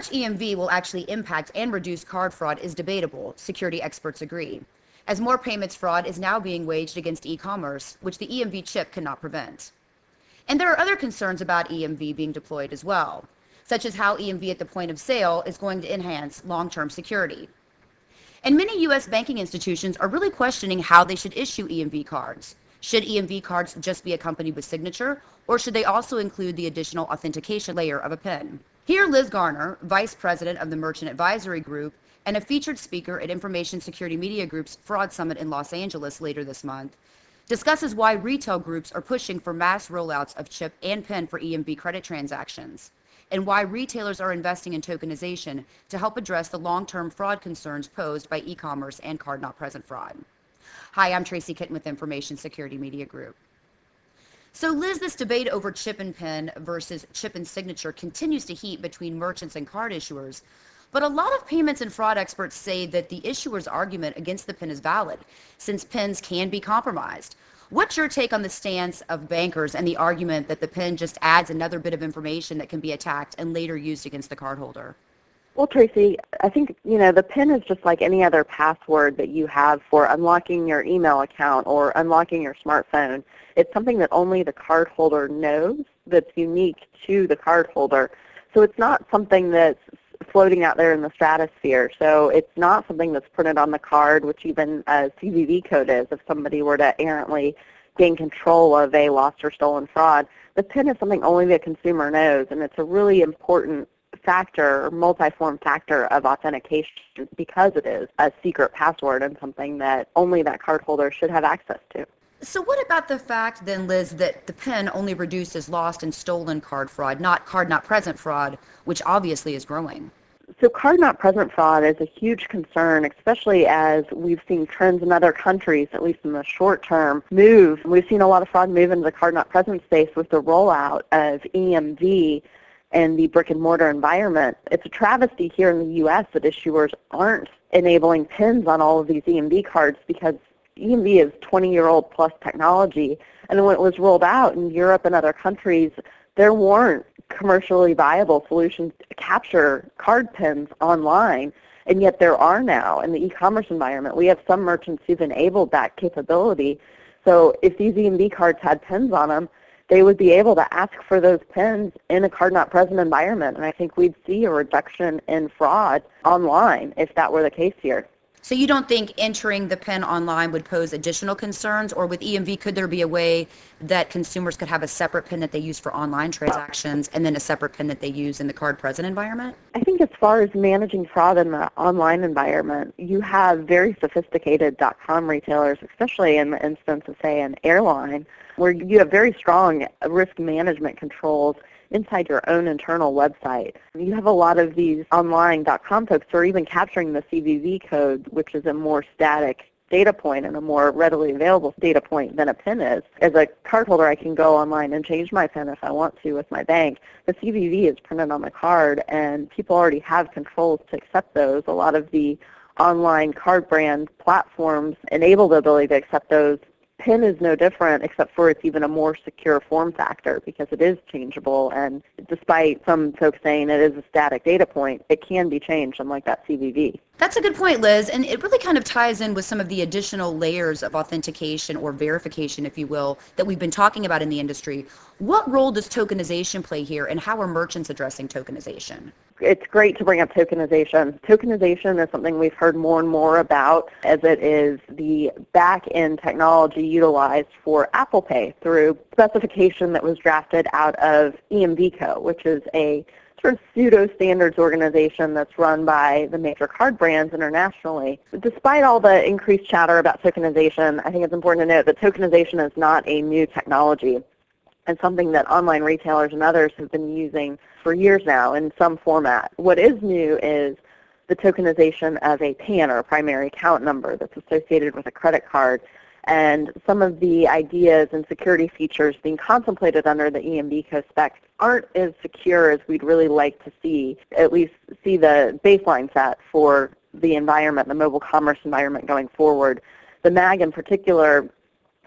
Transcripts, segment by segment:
much EMV will actually impact and reduce card fraud is debatable, security experts agree, as more payments fraud is now being waged against e commerce, which the EMV chip cannot prevent. And there are other concerns about EMV being deployed as well, such as how EMV at the point of sale is going to enhance long term security. And many U.S. banking institutions are really questioning how they should issue EMV cards. Should EMV cards just be accompanied with signature, or should they also include the additional authentication layer of a PIN? Here, Liz Garner, Vice President of the Merchant Advisory Group and a featured speaker at Information Security Media Group's Fraud Summit in Los Angeles later this month, discusses why retail groups are pushing for mass rollouts of chip and PIN for EMV credit transactions, and why retailers are investing in tokenization to help address the long term fraud concerns posed by e commerce and card not present fraud. Hi, I'm Tracy Kitten with Information Security Media Group. So, Liz, this debate over chip and PIN versus chip and signature continues to heat between merchants and card issuers. But a lot of payments and fraud experts say that the issuer's argument against the PIN is valid, since PINs can be compromised. What's your take on the stance of bankers and the argument that the PIN just adds another bit of information that can be attacked and later used against the cardholder? Well, Tracy, I think, you know, the PIN is just like any other password that you have for unlocking your email account or unlocking your smartphone. It's something that only the cardholder knows that's unique to the cardholder. So it's not something that's floating out there in the stratosphere. So it's not something that's printed on the card, which even a CVV code is if somebody were to errantly gain control of a lost or stolen fraud. The PIN is something only the consumer knows, and it's a really important factor, multi-form factor of authentication because it is a secret password and something that only that cardholder should have access to. So what about the fact then, Liz, that the PIN only reduces lost and stolen card fraud, not card not present fraud, which obviously is growing? So card not present fraud is a huge concern, especially as we've seen trends in other countries, at least in the short term, move. We've seen a lot of fraud move into the card not present space with the rollout of EMV and the brick and mortar environment. It's a travesty here in the U.S. that issuers aren't enabling PINs on all of these EMV cards because EMV is 20-year-old plus technology. And when it was rolled out in Europe and other countries, there weren't commercially viable solutions to capture card pins online. And yet there are now in the e-commerce environment. We have some merchants who've enabled that capability. So if these EMV cards had pins on them, they would be able to ask for those pins in a card not present environment. And I think we'd see a reduction in fraud online if that were the case here. So you don't think entering the PIN online would pose additional concerns, or with EMV, could there be a way that consumers could have a separate PIN that they use for online transactions and then a separate PIN that they use in the card present environment? I think as far as managing fraud in the online environment, you have very sophisticated .com retailers, especially in the instance of, say, an airline, where you have very strong risk management controls inside your own internal website. You have a lot of these online.com folks who are even capturing the CVV code, which is a more static data point and a more readily available data point than a PIN is. As a cardholder, I can go online and change my PIN if I want to with my bank. The CVV is printed on the card, and people already have controls to accept those. A lot of the online card brand platforms enable the ability to accept those PIN is no different except for it's even a more secure form factor because it is changeable and despite some folks saying it is a static data point, it can be changed unlike that CVV. That's a good point, Liz, and it really kind of ties in with some of the additional layers of authentication or verification, if you will, that we've been talking about in the industry. What role does tokenization play here and how are merchants addressing tokenization? it's great to bring up tokenization. Tokenization is something we've heard more and more about as it is the back-end technology utilized for Apple Pay through specification that was drafted out of EMVCo, which is a sort of pseudo-standards organization that's run by the major card brands internationally. Despite all the increased chatter about tokenization, I think it's important to note that tokenization is not a new technology and something that online retailers and others have been using for years now in some format. What is new is the tokenization of a PAN or a primary account number that's associated with a credit card and some of the ideas and security features being contemplated under the EMVCo spec aren't as secure as we'd really like to see, at least see the baseline set for the environment, the mobile commerce environment going forward. The MAG in particular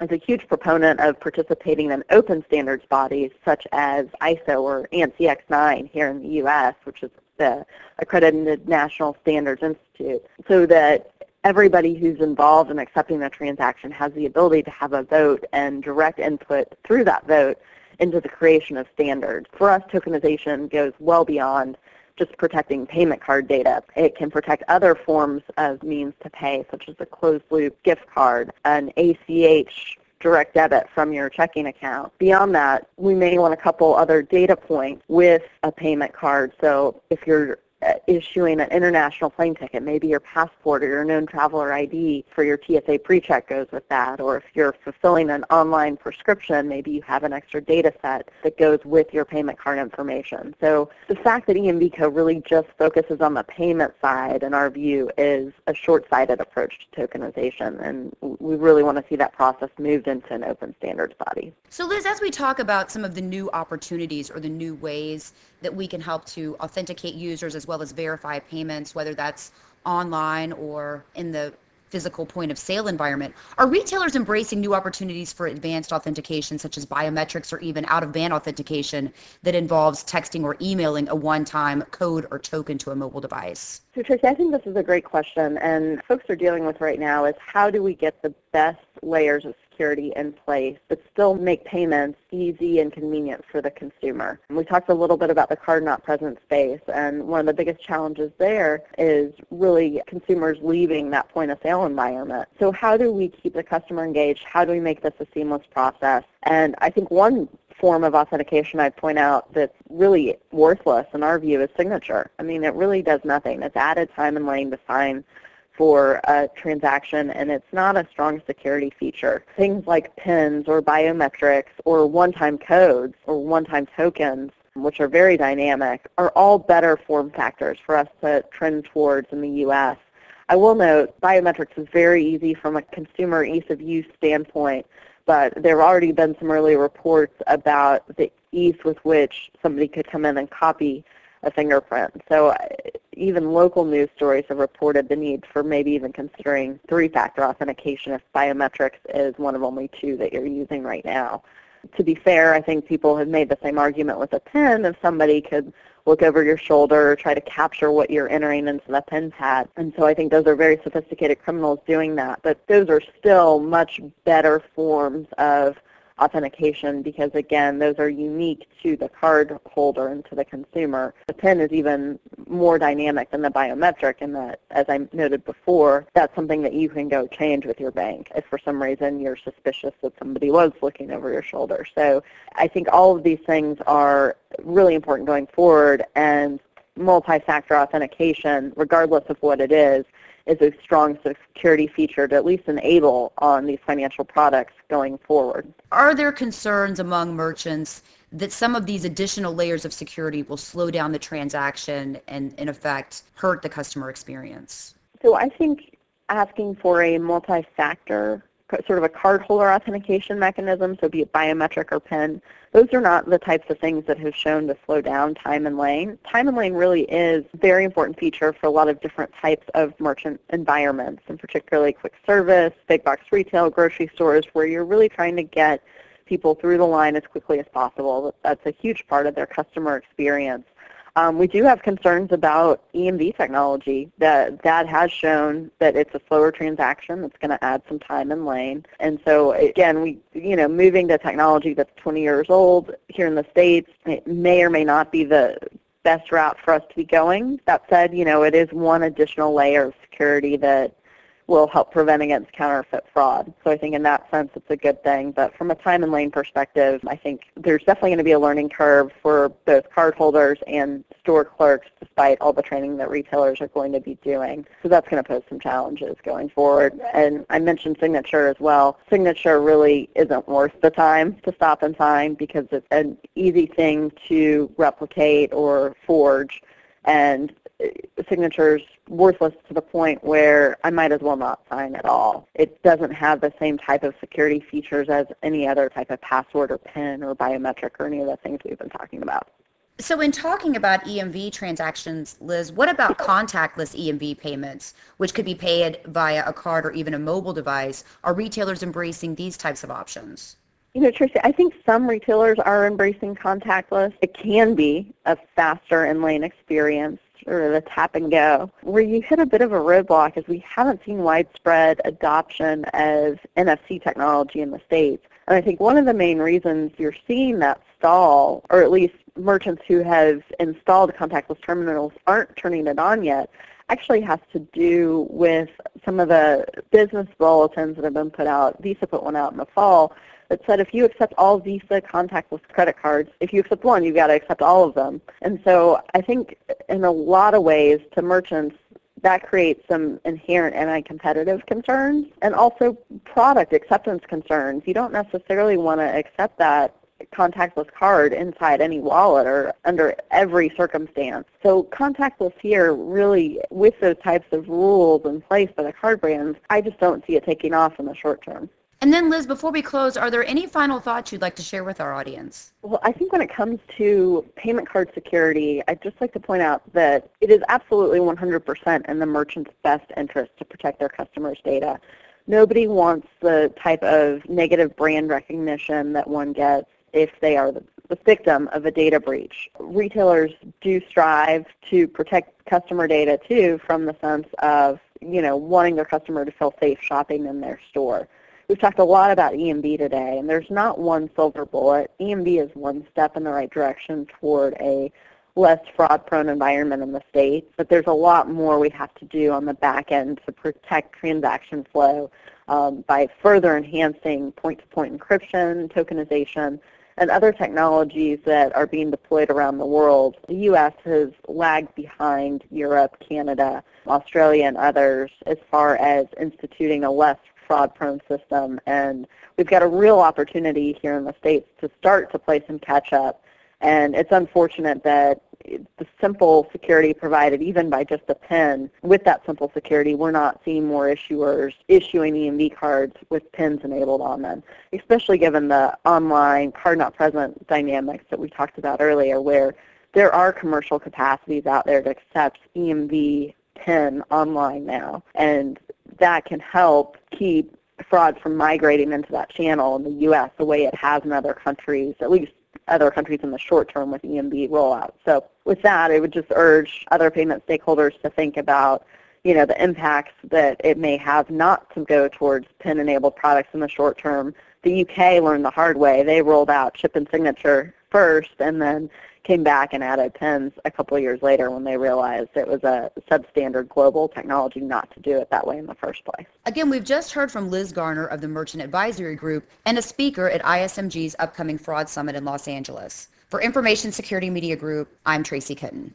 is a huge proponent of participating in open standards bodies such as ISO or ANSI X9 here in the U.S., which is the accredited National Standards Institute, so that everybody who's involved in accepting the transaction has the ability to have a vote and direct input through that vote into the creation of standards. For us, tokenization goes well beyond just protecting payment card data. It can protect other forms of means to pay, such as a closed-loop gift card, an ACH direct debit from your checking account. Beyond that, we may want a couple other data points with a payment card. So if you're Uh, issuing an international plane ticket, maybe your passport or your known traveler ID for your TSA PreCheck goes with that, or if you're fulfilling an online prescription, maybe you have an extra data set that goes with your payment card information. So the fact that EMVCo really just focuses on the payment side, in our view, is a short-sighted approach to tokenization, and we really want to see that process moved into an open standards body. So Liz, as we talk about some of the new opportunities or the new ways that we can help to authenticate users as well as verify payments, whether that's online or in the physical point of sale environment. Are retailers embracing new opportunities for advanced authentication, such as biometrics or even out of band authentication that involves texting or emailing a one time code or token to a mobile device? So, Tracy, I think this is a great question, and folks are dealing with right now is how do we get the best layers of security in place, but still make payments easy and convenient for the consumer. And we talked a little bit about the card not present space, and one of the biggest challenges there is really consumers leaving that point of sale environment. So how do we keep the customer engaged? How do we make this a seamless process? And I think one form of authentication I'd point out that's really worthless in our view is signature. I mean, it really does nothing. It's added time and lane to sign for a transaction and it's not a strong security feature. Things like PINs or biometrics or one-time codes or one-time tokens which are very dynamic, are all better form factors for us to trend towards in the U.S. I will note biometrics is very easy from a consumer ease of use standpoint, but there have already been some early reports about the ease with which somebody could come in and copy a fingerprint. So even local news stories have reported the need for maybe even considering three-factor authentication if biometrics is one of only two that you're using right now. To be fair, I think people have made the same argument with a PIN if somebody could look over your shoulder or try to capture what you're entering into the PIN pad. And so I think those are very sophisticated criminals doing that. But those are still much better forms of authentication because again those are unique to the card holder and to the consumer. The PIN is even more dynamic than the biometric in that as I noted before that's something that you can go change with your bank if for some reason you're suspicious that somebody was looking over your shoulder. So I think all of these things are really important going forward and multi-factor authentication regardless of what it is is a strong security feature to at least enable on these financial products going forward. Are there concerns among merchants that some of these additional layers of security will slow down the transaction and in effect hurt the customer experience? So I think asking for a multi-factor sort of a cardholder authentication mechanism, so be it biometric or PIN, those are not the types of things that have shown to slow down time and lane. Time and lane really is a very important feature for a lot of different types of merchant environments, and particularly quick service, big box retail, grocery stores, where you're really trying to get people through the line as quickly as possible. That's a huge part of their customer experience. Um, we do have concerns about EMV technology. That that has shown that it's a slower transaction. That's going to add some time and lane. And so again, we you know moving to technology that's 20 years old here in the states, it may or may not be the best route for us to be going. That said, you know it is one additional layer of security that will help prevent against counterfeit fraud. So I think in that sense it's a good thing. But from a time and lane perspective, I think there's definitely going to be a learning curve for both cardholders and store clerks despite all the training that retailers are going to be doing. So that's going to pose some challenges going forward. And I mentioned signature as well. Signature really isn't worth the time to stop and sign because it's an easy thing to replicate or forge and uh, signatures worthless to the point where I might as well not sign at all. It doesn't have the same type of security features as any other type of password or PIN or biometric or any of the things we've been talking about. So in talking about EMV transactions, Liz, what about contactless EMV payments, which could be paid via a card or even a mobile device? Are retailers embracing these types of options? You know, Tracy, I think some retailers are embracing contactless. It can be a faster in-lane experience or the tap and go. Where you hit a bit of a roadblock is we haven't seen widespread adoption of NFC technology in the States. And I think one of the main reasons you're seeing that stall, or at least merchants who have installed contactless terminals aren't turning it on yet, actually has to do with some of the business bulletins that have been put out. Visa put one out in the fall that said if you accept all Visa contactless credit cards, if you accept one, you've got to accept all of them. And so I think in a lot of ways to merchants, that creates some inherent anti-competitive concerns and also product acceptance concerns. You don't necessarily want to accept that contactless card inside any wallet or under every circumstance. So contactless here really, with those types of rules in place by the card brands, I just don't see it taking off in the short term. And then Liz, before we close, are there any final thoughts you'd like to share with our audience? Well, I think when it comes to payment card security, I'd just like to point out that it is absolutely 100% in the merchant's best interest to protect their customers' data. Nobody wants the type of negative brand recognition that one gets if they are the, victim of a data breach. Retailers do strive to protect customer data too from the sense of, you know, wanting their customer to feel safe shopping in their store. We've talked a lot about EMV today, and there's not one silver bullet. EMV is one step in the right direction toward a less fraud-prone environment in the States, but there's a lot more we have to do on the back end to protect transaction flow um, by further enhancing point-to-point encryption, tokenization, and other technologies that are being deployed around the world. The U.S. has lagged behind Europe, Canada, Australia, and others as far as instituting a less fraud-prone system. And we've got a real opportunity here in the States to start to play some catch-up. And it's unfortunate that the simple security provided even by just a PIN, with that simple security, we're not seeing more issuers issuing EMV cards with PINs enabled on them, especially given the online card not present dynamics that we talked about earlier where there are commercial capacities out there to accept EMV PIN online now. And that can help keep fraud from migrating into that channel in the U.S. the way it has in other countries, at least other countries in the short term with EMV rollout. So with that, I would just urge other payment stakeholders to think about you know, the impacts that it may have not to go towards PIN-enabled products in the short term. The UK learned the hard way. They rolled out chip and signature first and then came back and added pins a couple years later when they realized it was a substandard global technology not to do it that way in the first place. Again, we've just heard from Liz Garner of the Merchant Advisory Group and a speaker at ISMG's upcoming Fraud Summit in Los Angeles. For Information Security Media Group, I'm Tracy Kitten.